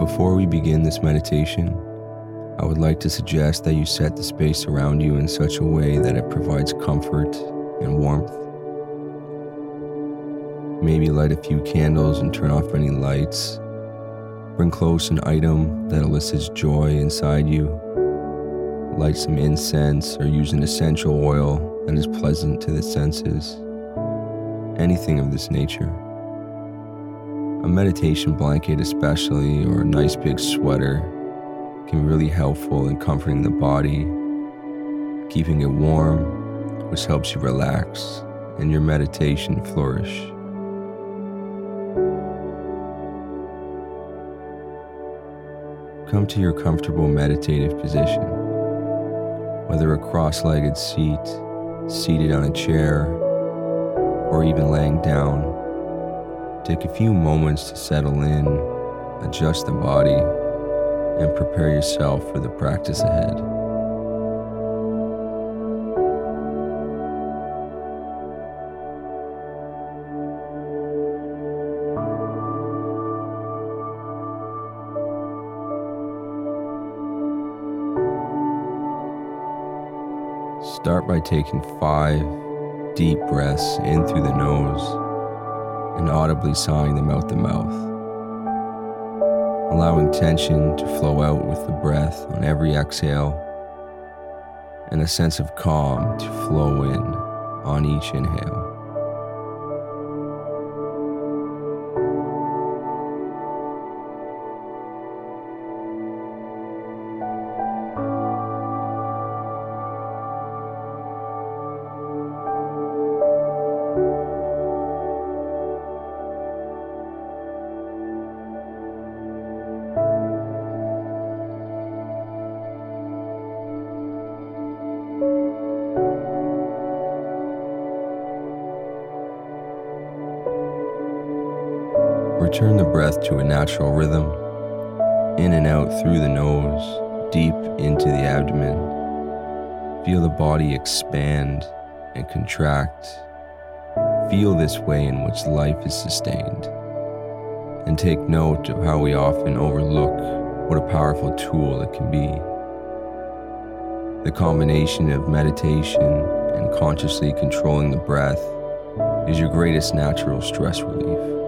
Before we begin this meditation, I would like to suggest that you set the space around you in such a way that it provides comfort and warmth. Maybe light a few candles and turn off any lights. Bring close an item that elicits joy inside you. Light some incense or use an essential oil that is pleasant to the senses. Anything of this nature. A meditation blanket, especially, or a nice big sweater, can be really helpful in comforting the body, keeping it warm, which helps you relax and your meditation flourish. Come to your comfortable meditative position, whether a cross legged seat, seated on a chair, or even laying down. Take a few moments to settle in, adjust the body, and prepare yourself for the practice ahead. Start by taking five deep breaths in through the nose and audibly sighing them out the mouth. Allowing tension to flow out with the breath on every exhale and a sense of calm to flow in on each inhale. Return the breath to a natural rhythm, in and out through the nose, deep into the abdomen. Feel the body expand and contract. Feel this way in which life is sustained. And take note of how we often overlook what a powerful tool it can be. The combination of meditation and consciously controlling the breath is your greatest natural stress relief.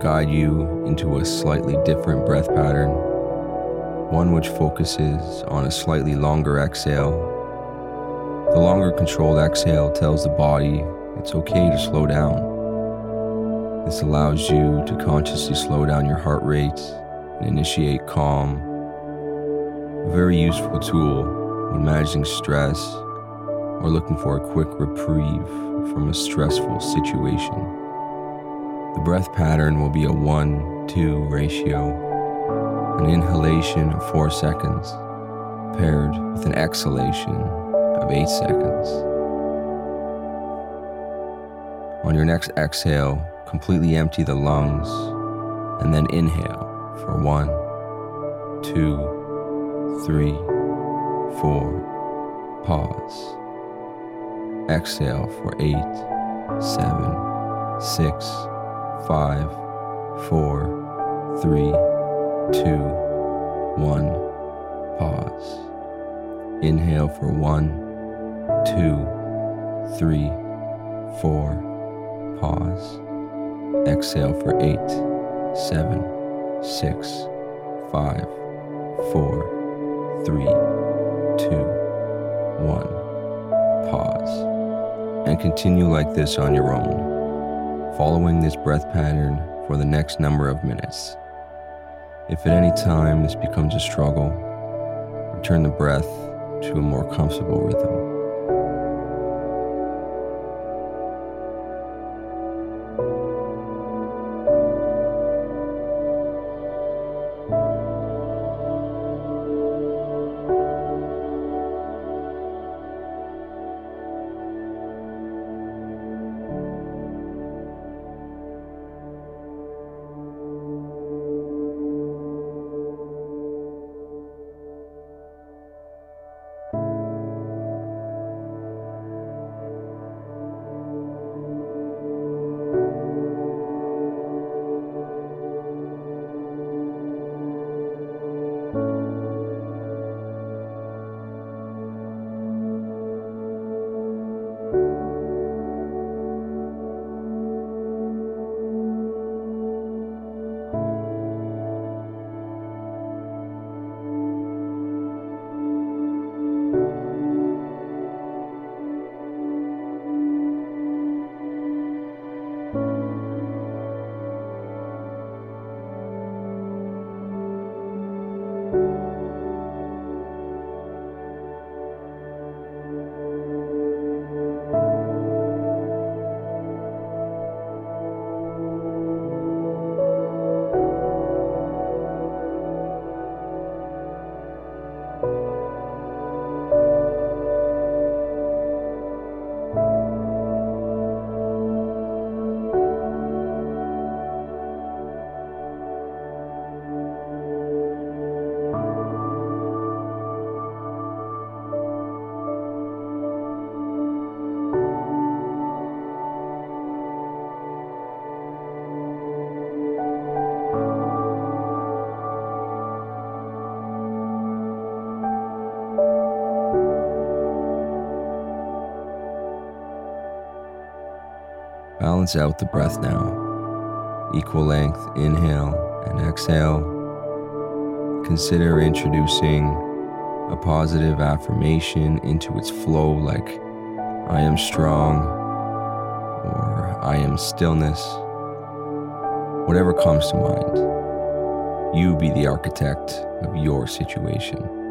Guide you into a slightly different breath pattern, one which focuses on a slightly longer exhale. The longer controlled exhale tells the body it's okay to slow down. This allows you to consciously slow down your heart rate and initiate calm. A very useful tool when managing stress or looking for a quick reprieve from a stressful situation. The breath pattern will be a 1 2 ratio, an inhalation of 4 seconds, paired with an exhalation of 8 seconds. On your next exhale, completely empty the lungs and then inhale for 1, 2, 3, 4. Pause. Exhale for 8, 7, 6, five, four, three, two, one. Pause. Inhale for one, two, three, four, pause. Exhale for eight, seven, six, five, four, three, two, one. Pause. And continue like this on your own, following this breath pattern for the next number of minutes. If at any time this becomes a struggle, return the breath to a more comfortable rhythm. Balance out the breath now. Equal length inhale and exhale. Consider introducing a positive affirmation into its flow, like I am strong or I am stillness. Whatever comes to mind, you be the architect of your situation.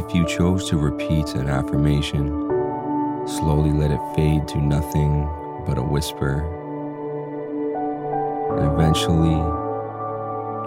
If you chose to repeat an affirmation, slowly let it fade to nothing but a whisper, and eventually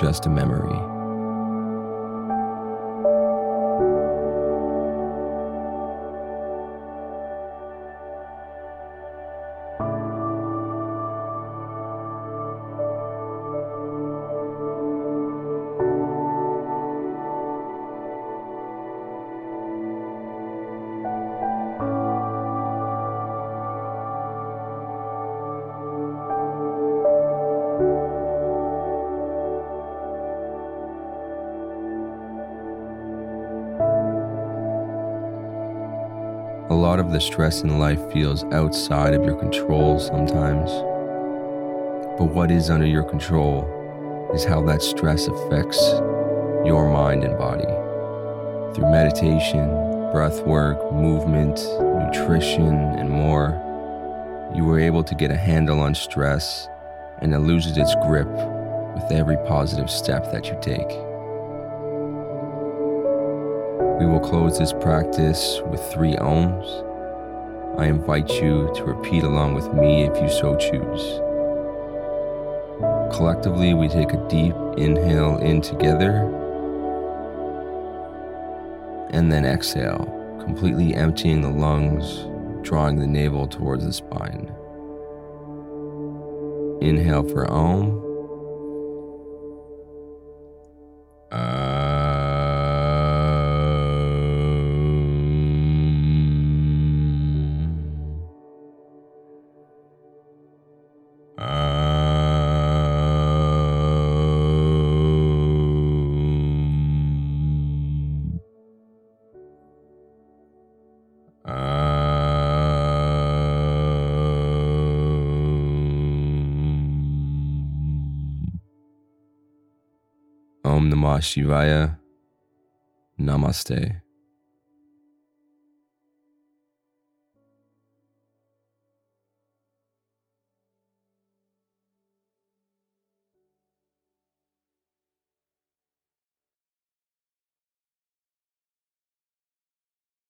just a memory. Lot of the stress in life feels outside of your control sometimes. But what is under your control is how that stress affects your mind and body. Through meditation, breath work, movement, nutrition, and more, you were able to get a handle on stress and it loses its grip with every positive step that you take. We will close this practice with three Oms. I invite you to repeat along with me if you so choose. Collectively, we take a deep inhale in together and then exhale, completely emptying the lungs, drawing the navel towards the spine. Inhale for Om. Om Namah Shivaya. Namaste.